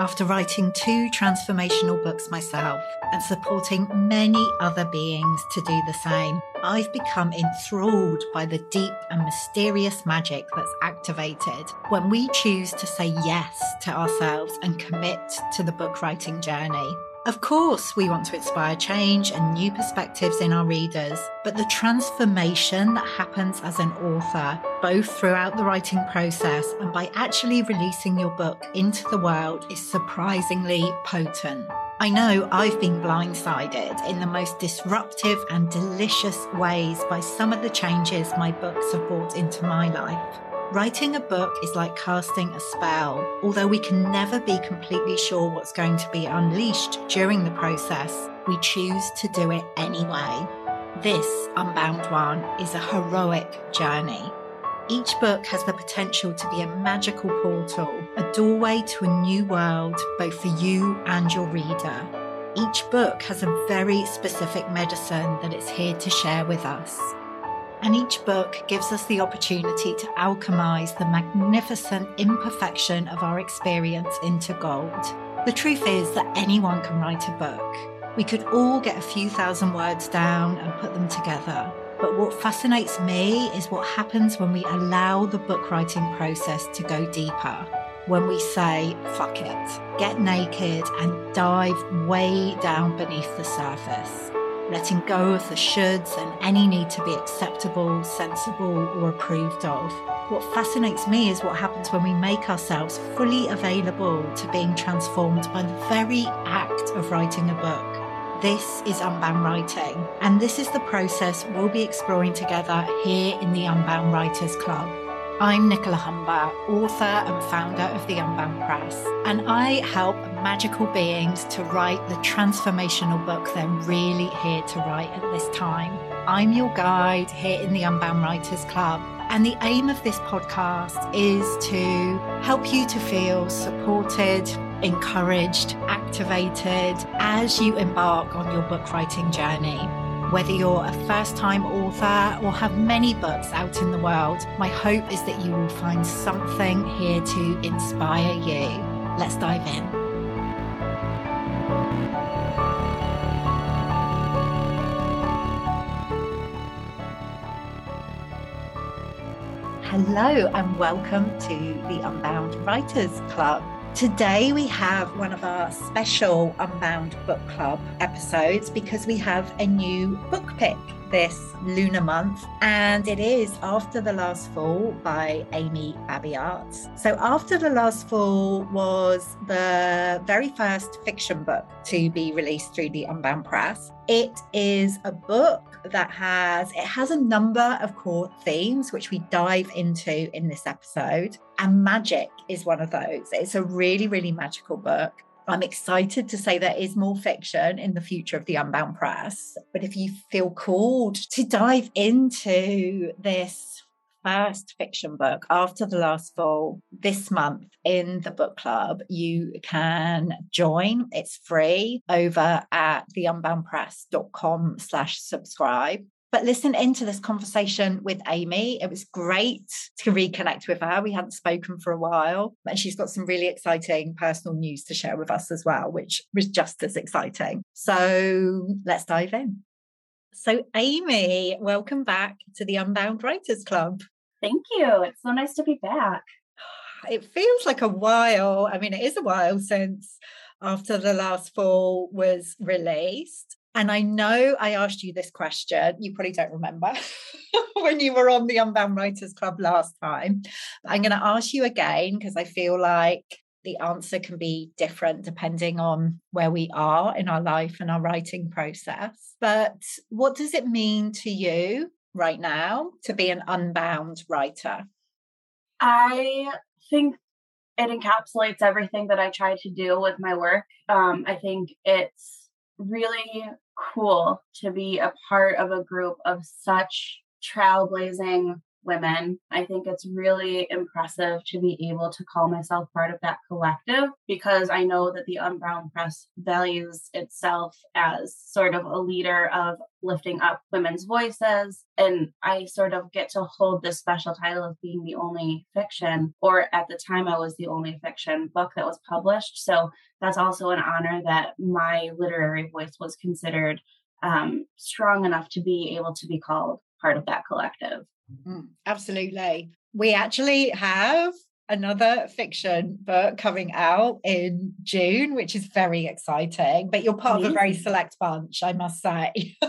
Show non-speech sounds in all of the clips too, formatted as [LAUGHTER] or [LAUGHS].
After writing two transformational books myself and supporting many other beings to do the same, I've become enthralled by the deep and mysterious magic that's activated when we choose to say yes to ourselves and commit to the book writing journey. Of course, we want to inspire change and new perspectives in our readers, but the transformation that happens as an author, both throughout the writing process and by actually releasing your book into the world, is surprisingly potent. I know I've been blindsided in the most disruptive and delicious ways by some of the changes my books have brought into my life. Writing a book is like casting a spell. Although we can never be completely sure what's going to be unleashed during the process, we choose to do it anyway. This Unbound One is a heroic journey. Each book has the potential to be a magical portal, a doorway to a new world, both for you and your reader. Each book has a very specific medicine that it's here to share with us and each book gives us the opportunity to alchemize the magnificent imperfection of our experience into gold. The truth is that anyone can write a book. We could all get a few thousand words down and put them together. But what fascinates me is what happens when we allow the book writing process to go deeper. When we say, fuck it, get naked and dive way down beneath the surface letting go of the shoulds and any need to be acceptable, sensible, or approved of. What fascinates me is what happens when we make ourselves fully available to being transformed by the very act of writing a book. This is Unbound Writing, and this is the process we'll be exploring together here in the Unbound Writers Club. I'm Nicola Humber, author and founder of the Unbound Press, and I help magical beings to write the transformational book they're really here to write at this time. I'm your guide here in the Unbound Writers Club, and the aim of this podcast is to help you to feel supported, encouraged, activated as you embark on your book writing journey. Whether you're a first time author or have many books out in the world, my hope is that you will find something here to inspire you. Let's dive in. Hello, and welcome to the Unbound Writers Club. Today, we have one of our special Unbound Book Club episodes because we have a new book pick this lunar month, and it is After the Last Fall by Amy Babiarz. So, After the Last Fall was the very first fiction book to be released through the Unbound Press. It is a book that has it has a number of core themes which we dive into in this episode. And magic is one of those. It's a really really magical book. I'm excited to say there is more fiction in the future of the Unbound Press. But if you feel called to dive into this first fiction book after the last fall this month in the book club, you can join. It's free over at theunboundpress.com slash subscribe. But listen into this conversation with Amy. It was great to reconnect with her. We hadn't spoken for a while, and she's got some really exciting personal news to share with us as well, which was just as exciting. So let's dive in. So, Amy, welcome back to the Unbound Writers Club. Thank you. It's so nice to be back. [SIGHS] It feels like a while. I mean, it is a while since after the last fall was released. And I know I asked you this question. You probably don't remember [LAUGHS] when you were on the Unbound Writers Club last time. I'm going to ask you again because I feel like the answer can be different depending on where we are in our life and our writing process. But what does it mean to you right now to be an unbound writer? I think it encapsulates everything that I try to do with my work. Um, I think it's really cool to be a part of a group of such trailblazing women. I think it's really impressive to be able to call myself part of that collective because I know that the Unbound Press values itself as sort of a leader of lifting up women's voices. And I sort of get to hold this special title of being the only fiction, or at the time, I was the only fiction book that was published. So that's also an honor that my literary voice was considered um, strong enough to be able to be called part of that collective. Mm, absolutely. We actually have another fiction book coming out in June, which is very exciting. But you're part Amazing. of a very select bunch, I must say. [LAUGHS]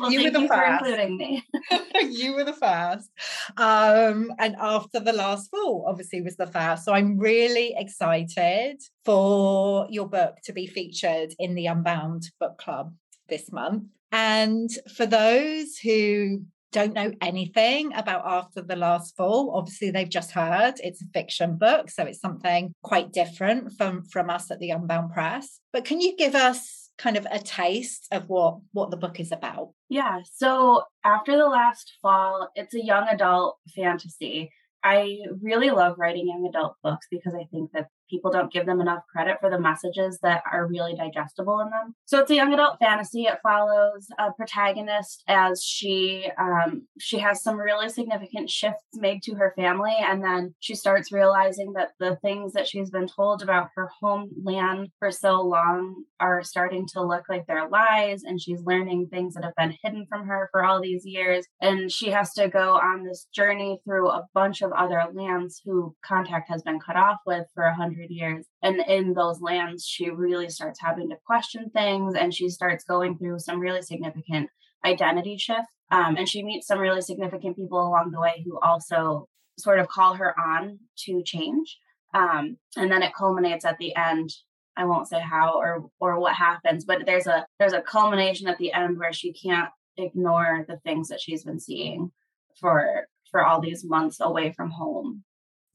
Well, you were the you first. including me. [LAUGHS] you were the first. Um, and after the last fall, obviously, was the first. So I'm really excited for your book to be featured in the Unbound Book Club this month. And for those who don't know anything about After the Last Fall, obviously they've just heard it's a fiction book, so it's something quite different from from us at the Unbound Press. But can you give us kind of a taste of what what the book is about? Yeah, so After the Last Fall, it's a young adult fantasy. I really love writing young adult books because I think that people don't give them enough credit for the messages that are really digestible in them. So it's a young adult fantasy. It follows a protagonist as she um, she has some really significant shifts made to her family, and then she starts realizing that the things that she's been told about her homeland for so long are starting to look like they're lies, and she's learning things that have been hidden from her for all these years, and she has to go on this journey through a bunch of other lands who contact has been cut off with for a hundred years. And in those lands, she really starts having to question things and she starts going through some really significant identity shift. Um, and she meets some really significant people along the way who also sort of call her on to change. Um, and then it culminates at the end. I won't say how or or what happens, but there's a there's a culmination at the end where she can't ignore the things that she's been seeing for for all these months away from home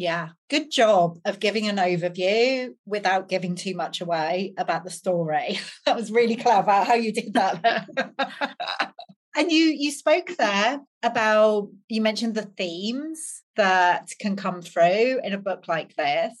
yeah, good job of giving an overview without giving too much away about the story. [LAUGHS] that was really clever how you did that. [LAUGHS] and you you spoke there about you mentioned the themes that can come through in a book like this.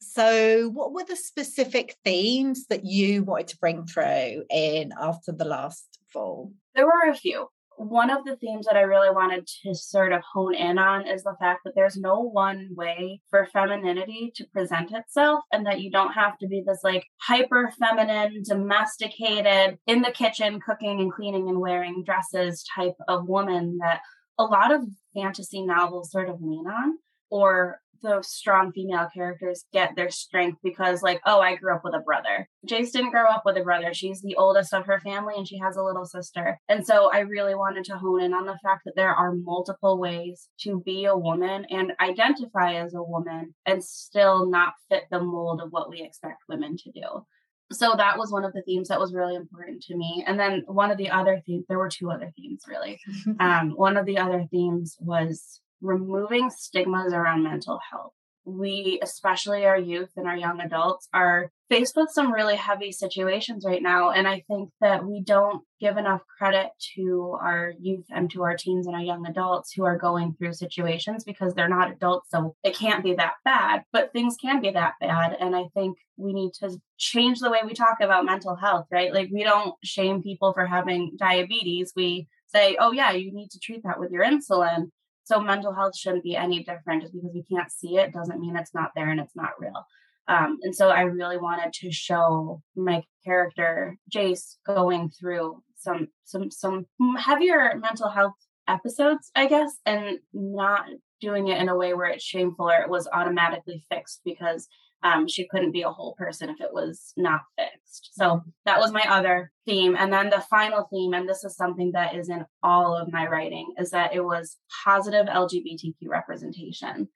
So, what were the specific themes that you wanted to bring through in after the last fall? There were a few one of the themes that I really wanted to sort of hone in on is the fact that there's no one way for femininity to present itself, and that you don't have to be this like hyper feminine, domesticated, in the kitchen, cooking and cleaning and wearing dresses type of woman that a lot of fantasy novels sort of lean on or those strong female characters get their strength because like oh i grew up with a brother. Jace didn't grow up with a brother. She's the oldest of her family and she has a little sister. And so i really wanted to hone in on the fact that there are multiple ways to be a woman and identify as a woman and still not fit the mold of what we expect women to do. So that was one of the themes that was really important to me. And then one of the other themes there were two other themes really. [LAUGHS] Um, one of the other themes was removing stigmas around mental health. We, especially our youth and our young adults, are faced with some really heavy situations right now. And I think that we don't give enough credit to our youth and to our teens and our young adults who are going through situations because they're not adults. So it can't be that bad, but things can be that bad. And I think we need to change the way we talk about mental health, right? Like we don't shame people for having diabetes. We say, oh, yeah, you need to treat that with your insulin. So mental health shouldn't be any different. Just because we can't see it doesn't mean it's not there and it's not real. Um, and so I really wanted to show my character Jace going through some some some heavier mental health episodes, I guess, and not doing it in a way where it's shameful or it was automatically fixed because um, she couldn't be a whole person if it was not fixed. So that was my other theme. And then the final theme, and this is something that is in all of my writing, is that it was positive LGBTQ representation.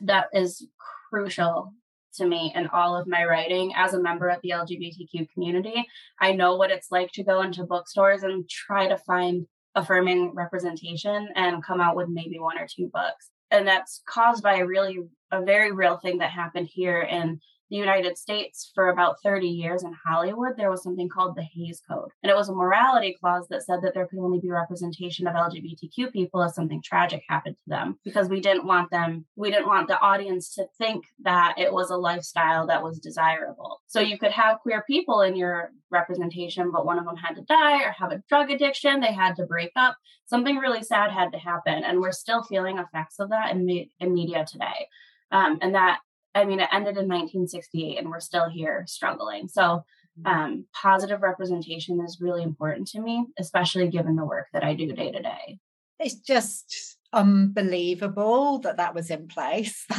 That is crucial to me in all of my writing as a member of the LGBTQ community. I know what it's like to go into bookstores and try to find affirming representation and come out with maybe one or two books and that's caused by a really a very real thing that happened here in the United States for about 30 years in Hollywood, there was something called the Hays Code. And it was a morality clause that said that there could only be representation of LGBTQ people if something tragic happened to them because we didn't want them, we didn't want the audience to think that it was a lifestyle that was desirable. So you could have queer people in your representation, but one of them had to die or have a drug addiction, they had to break up. Something really sad had to happen. And we're still feeling effects of that in, me- in media today. Um, and that I mean, it ended in 1968 and we're still here struggling. So, mm-hmm. um, positive representation is really important to me, especially given the work that I do day to day. It's just unbelievable that that was in place. [LAUGHS]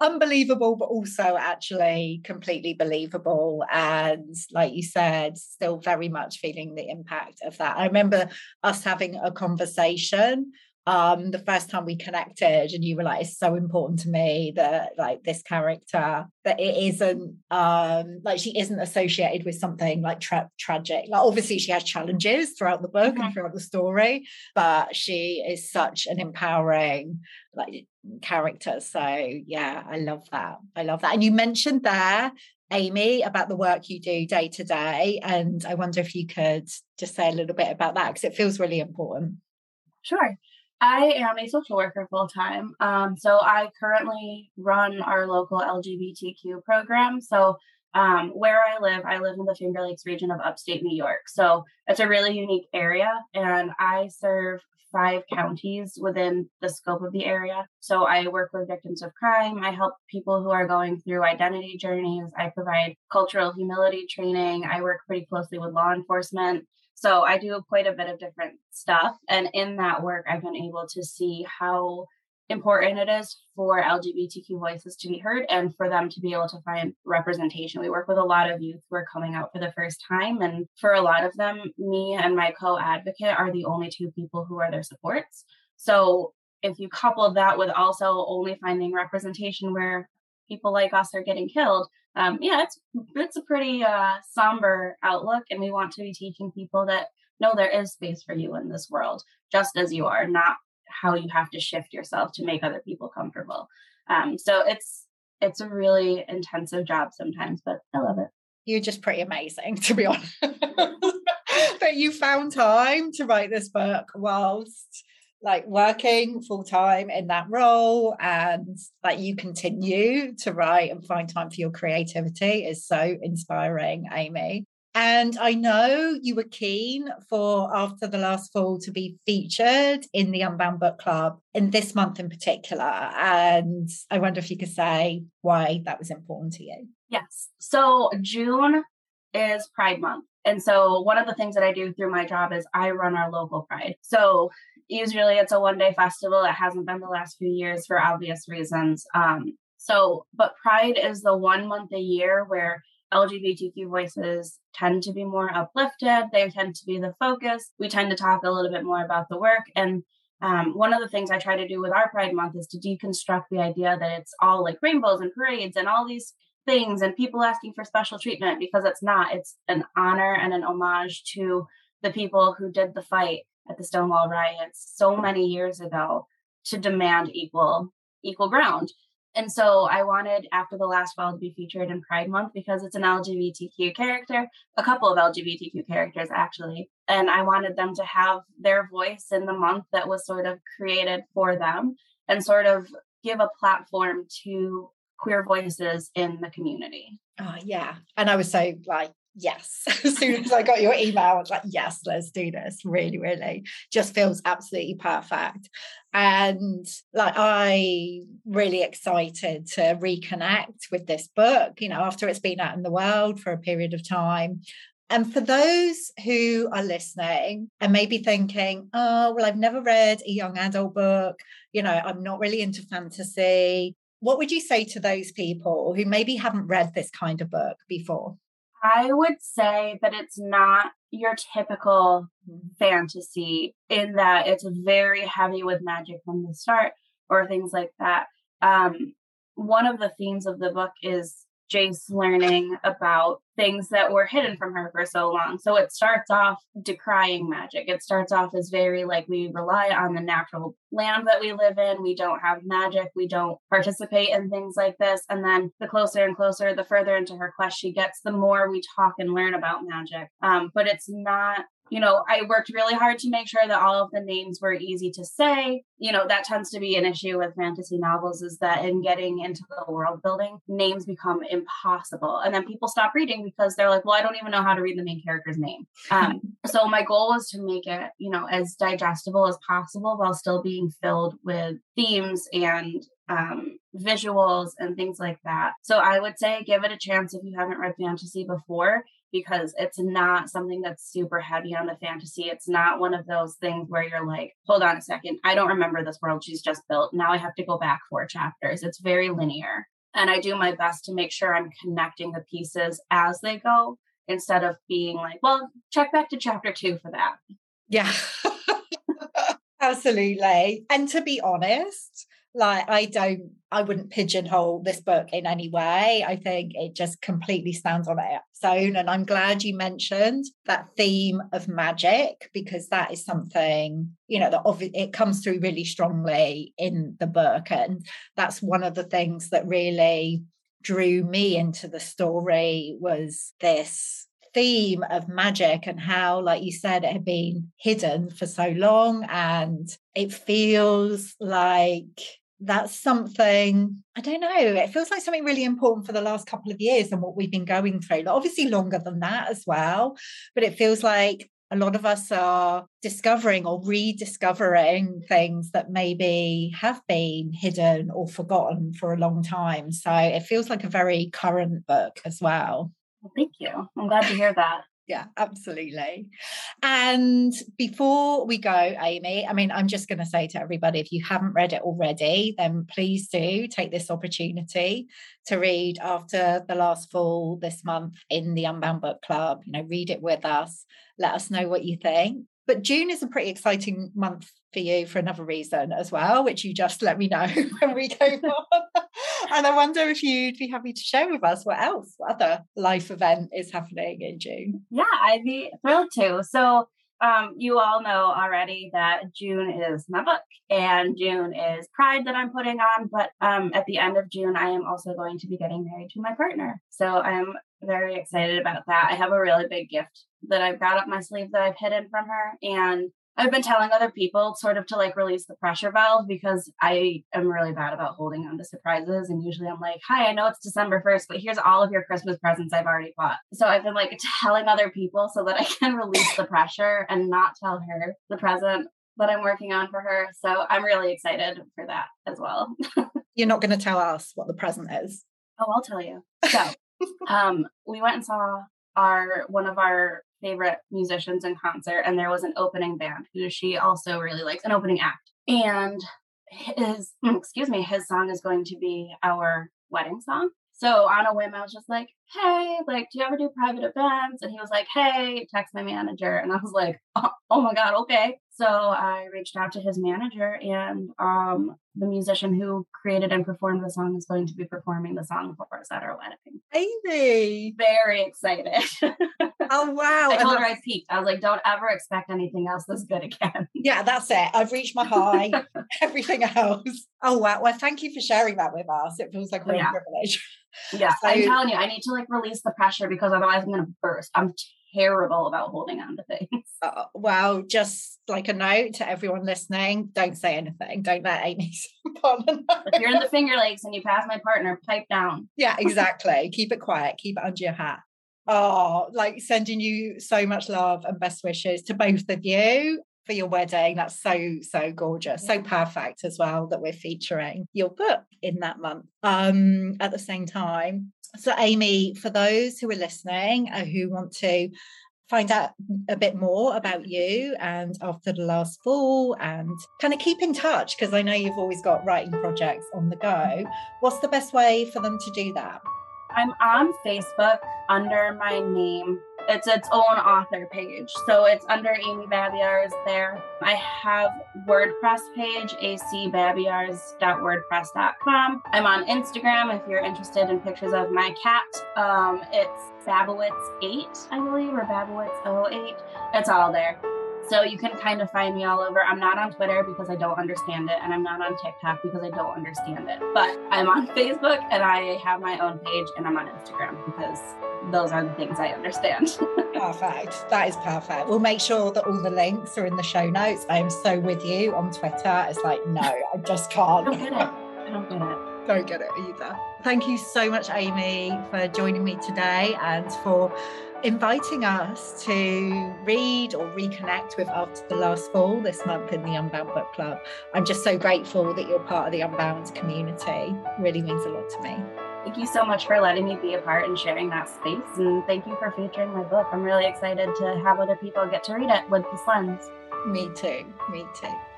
unbelievable, but also actually completely believable. And like you said, still very much feeling the impact of that. I remember us having a conversation um the first time we connected and you were like it's so important to me that like this character that it isn't um like she isn't associated with something like tra- tragic like obviously she has challenges throughout the book mm-hmm. and throughout the story but she is such an empowering like character so yeah i love that i love that and you mentioned there Amy, about the work you do day to day. And I wonder if you could just say a little bit about that because it feels really important. Sure. I am a social worker full time. Um, so I currently run our local LGBTQ program. So um, where I live, I live in the Finger Lakes region of upstate New York. So it's a really unique area, and I serve five counties within the scope of the area. So I work with victims of crime. I help people who are going through identity journeys. I provide cultural humility training. I work pretty closely with law enforcement. So I do quite a bit of different stuff. And in that work, I've been able to see how important it is for LGBTQ voices to be heard and for them to be able to find representation. We work with a lot of youth who are coming out for the first time. And for a lot of them, me and my co advocate are the only two people who are their supports. So if you couple that with also only finding representation where people like us are getting killed, um, yeah, it's it's a pretty uh, somber outlook, and we want to be teaching people that no, there is space for you in this world, just as you are, not how you have to shift yourself to make other people comfortable. Um, so it's it's a really intensive job sometimes, but I love it. You're just pretty amazing, to be [LAUGHS] honest. that you found time to write this book whilst like working full time in that role and like you continue to write and find time for your creativity is so inspiring, Amy. And I know you were keen for After the Last Fall to be featured in the Unbound Book Club in this month in particular. And I wonder if you could say why that was important to you. Yes. So June is Pride Month. And so one of the things that I do through my job is I run our local pride. So usually it's a one day festival. It hasn't been the last few years for obvious reasons. Um, so, but Pride is the one month a year where LGBTQ voices tend to be more uplifted. They tend to be the focus. We tend to talk a little bit more about the work. And um, one of the things I try to do with our Pride Month is to deconstruct the idea that it's all like rainbows and parades and all these things and people asking for special treatment because it's not. It's an honor and an homage to the people who did the fight at the Stonewall riots so many years ago to demand equal equal ground. And so I wanted After the Last Fall to be featured in Pride Month because it's an LGBTQ character, a couple of LGBTQ characters actually. And I wanted them to have their voice in the month that was sort of created for them and sort of give a platform to queer voices in the community. Oh, yeah. And I was so like, yes. [LAUGHS] as soon as I got your email, I was like, yes, let's do this. Really, really just feels absolutely perfect. And like, I really excited to reconnect with this book, you know, after it's been out in the world for a period of time. And for those who are listening and maybe thinking, oh, well, I've never read a young adult book, you know, I'm not really into fantasy. What would you say to those people who maybe haven't read this kind of book before? I would say that it's not your typical fantasy in that it's very heavy with magic from the start or things like that. Um, one of the themes of the book is Jace learning about things that were hidden from her for so long. So it starts off decrying magic. It starts off as very like we rely on the natural land that we live in. We don't have magic. We don't participate in things like this. And then the closer and closer, the further into her quest she gets, the more we talk and learn about magic. Um, but it's not you know, I worked really hard to make sure that all of the names were easy to say. You know, that tends to be an issue with fantasy novels is that in getting into the world building, names become impossible. And then people stop reading because they're like, well, I don't even know how to read the main character's name. Um, [LAUGHS] so my goal was to make it, you know, as digestible as possible while still being filled with themes and um, visuals and things like that. So I would say give it a chance if you haven't read fantasy before because it's not something that's super heavy on the fantasy. It's not one of those things where you're like, hold on a second, I don't remember this world she's just built. Now I have to go back four chapters. It's very linear. And I do my best to make sure I'm connecting the pieces as they go instead of being like, well, check back to chapter two for that. Yeah. [LAUGHS] Absolutely. And to be honest, like i don't i wouldn't pigeonhole this book in any way. I think it just completely stands on its own. And i'm glad you mentioned that theme of magic because that is something you know that it comes through really strongly in the book. And that's one of the things that really drew me into the story was this theme of magic and how, like you said, it had been hidden for so long. And it feels like that's something I don't know. It feels like something really important for the last couple of years and what we've been going through. Like obviously, longer than that as well. But it feels like a lot of us are discovering or rediscovering things that maybe have been hidden or forgotten for a long time. So it feels like a very current book as well. Well, thank you. I'm glad to hear that. Yeah, absolutely. And before we go, Amy, I mean, I'm just going to say to everybody if you haven't read it already, then please do take this opportunity to read after the last fall this month in the Unbound Book Club. You know, read it with us, let us know what you think. But June is a pretty exciting month for you for another reason as well, which you just let me know [LAUGHS] when we go [LAUGHS] on. and I wonder if you'd be happy to share with us what else, what other life event is happening in June. Yeah, I'd be thrilled to. So um, you all know already that June is my book and June is Pride that I'm putting on. But um, at the end of June, I am also going to be getting married to my partner. So I'm very excited about that. I have a really big gift that I've got up my sleeve that I've hidden from her. And I've been telling other people sort of to like release the pressure valve because I am really bad about holding on to surprises. And usually I'm like, hi, I know it's December 1st, but here's all of your Christmas presents I've already bought. So I've been like [LAUGHS] telling other people so that I can release the pressure and not tell her the present that I'm working on for her. So I'm really excited for that as well. [LAUGHS] You're not going to tell us what the present is. Oh, I'll tell you. So um, we went and saw our one of our favorite musicians in concert, and there was an opening band who she also really likes, an opening act. And his, [CLEARS THROAT] excuse me, his song is going to be our wedding song. So on a whim, I was just like, hey, like, do you ever do private events? And he was like, hey, text my manager. And I was like, oh, oh my God, okay. So I reached out to his manager, and um, the musician who created and performed the song is going to be performing the song for us at our wedding. Amy, very excited. [LAUGHS] oh wow! I told her I peaked. I was like, "Don't ever expect anything else this good again." [LAUGHS] Yeah, that's it. I've reached my high. [LAUGHS] Everything else. Oh wow! Well, thank you for sharing that with us. It feels like a real yeah. privilege. Yeah, so, I'm telling you, I need to like release the pressure because otherwise I'm going to burst. I'm terrible about holding on to things. Uh, well, just like a note to everyone listening don't say anything. Don't let Amy [LAUGHS] If you're in the Finger Lakes and you pass my partner, pipe down. Yeah, exactly. keep it quiet, keep it under your hat. Oh, like sending you so much love and best wishes to both of you for your wedding. That's so, so gorgeous. Yeah. So perfect as well that we're featuring your book in that month um, at the same time. So, Amy, for those who are listening uh, who want to find out a bit more about you and after the last fall and kind of keep in touch because I know you've always got writing projects on the go. What's the best way for them to do that? I'm on Facebook under my name, it's its own author page. So it's under Amy Babiarz there. I have WordPress page, acbabiarz.wordpress.com. I'm on Instagram if you're interested in pictures of my cat. Um, it's Babowitz8, I believe, or Babowitz08. It's all there. So you can kind of find me all over. I'm not on Twitter because I don't understand it, and I'm not on TikTok because I don't understand it. But I'm on [LAUGHS] Facebook and I have my own page, and I'm on Instagram because those are the things I understand. [LAUGHS] perfect. That is perfect. We'll make sure that all the links are in the show notes. I am so with you on Twitter. It's like, no, I just can't. I don't get it. I don't get it don't get it either. Thank you so much, Amy, for joining me today and for inviting us to read or reconnect with After the Last Fall this month in the Unbound Book Club. I'm just so grateful that you're part of the Unbound community. It really means a lot to me. Thank you so much for letting me be a part and sharing that space. And thank you for featuring my book. I'm really excited to have other people get to read it with this lens. Me too. Me too.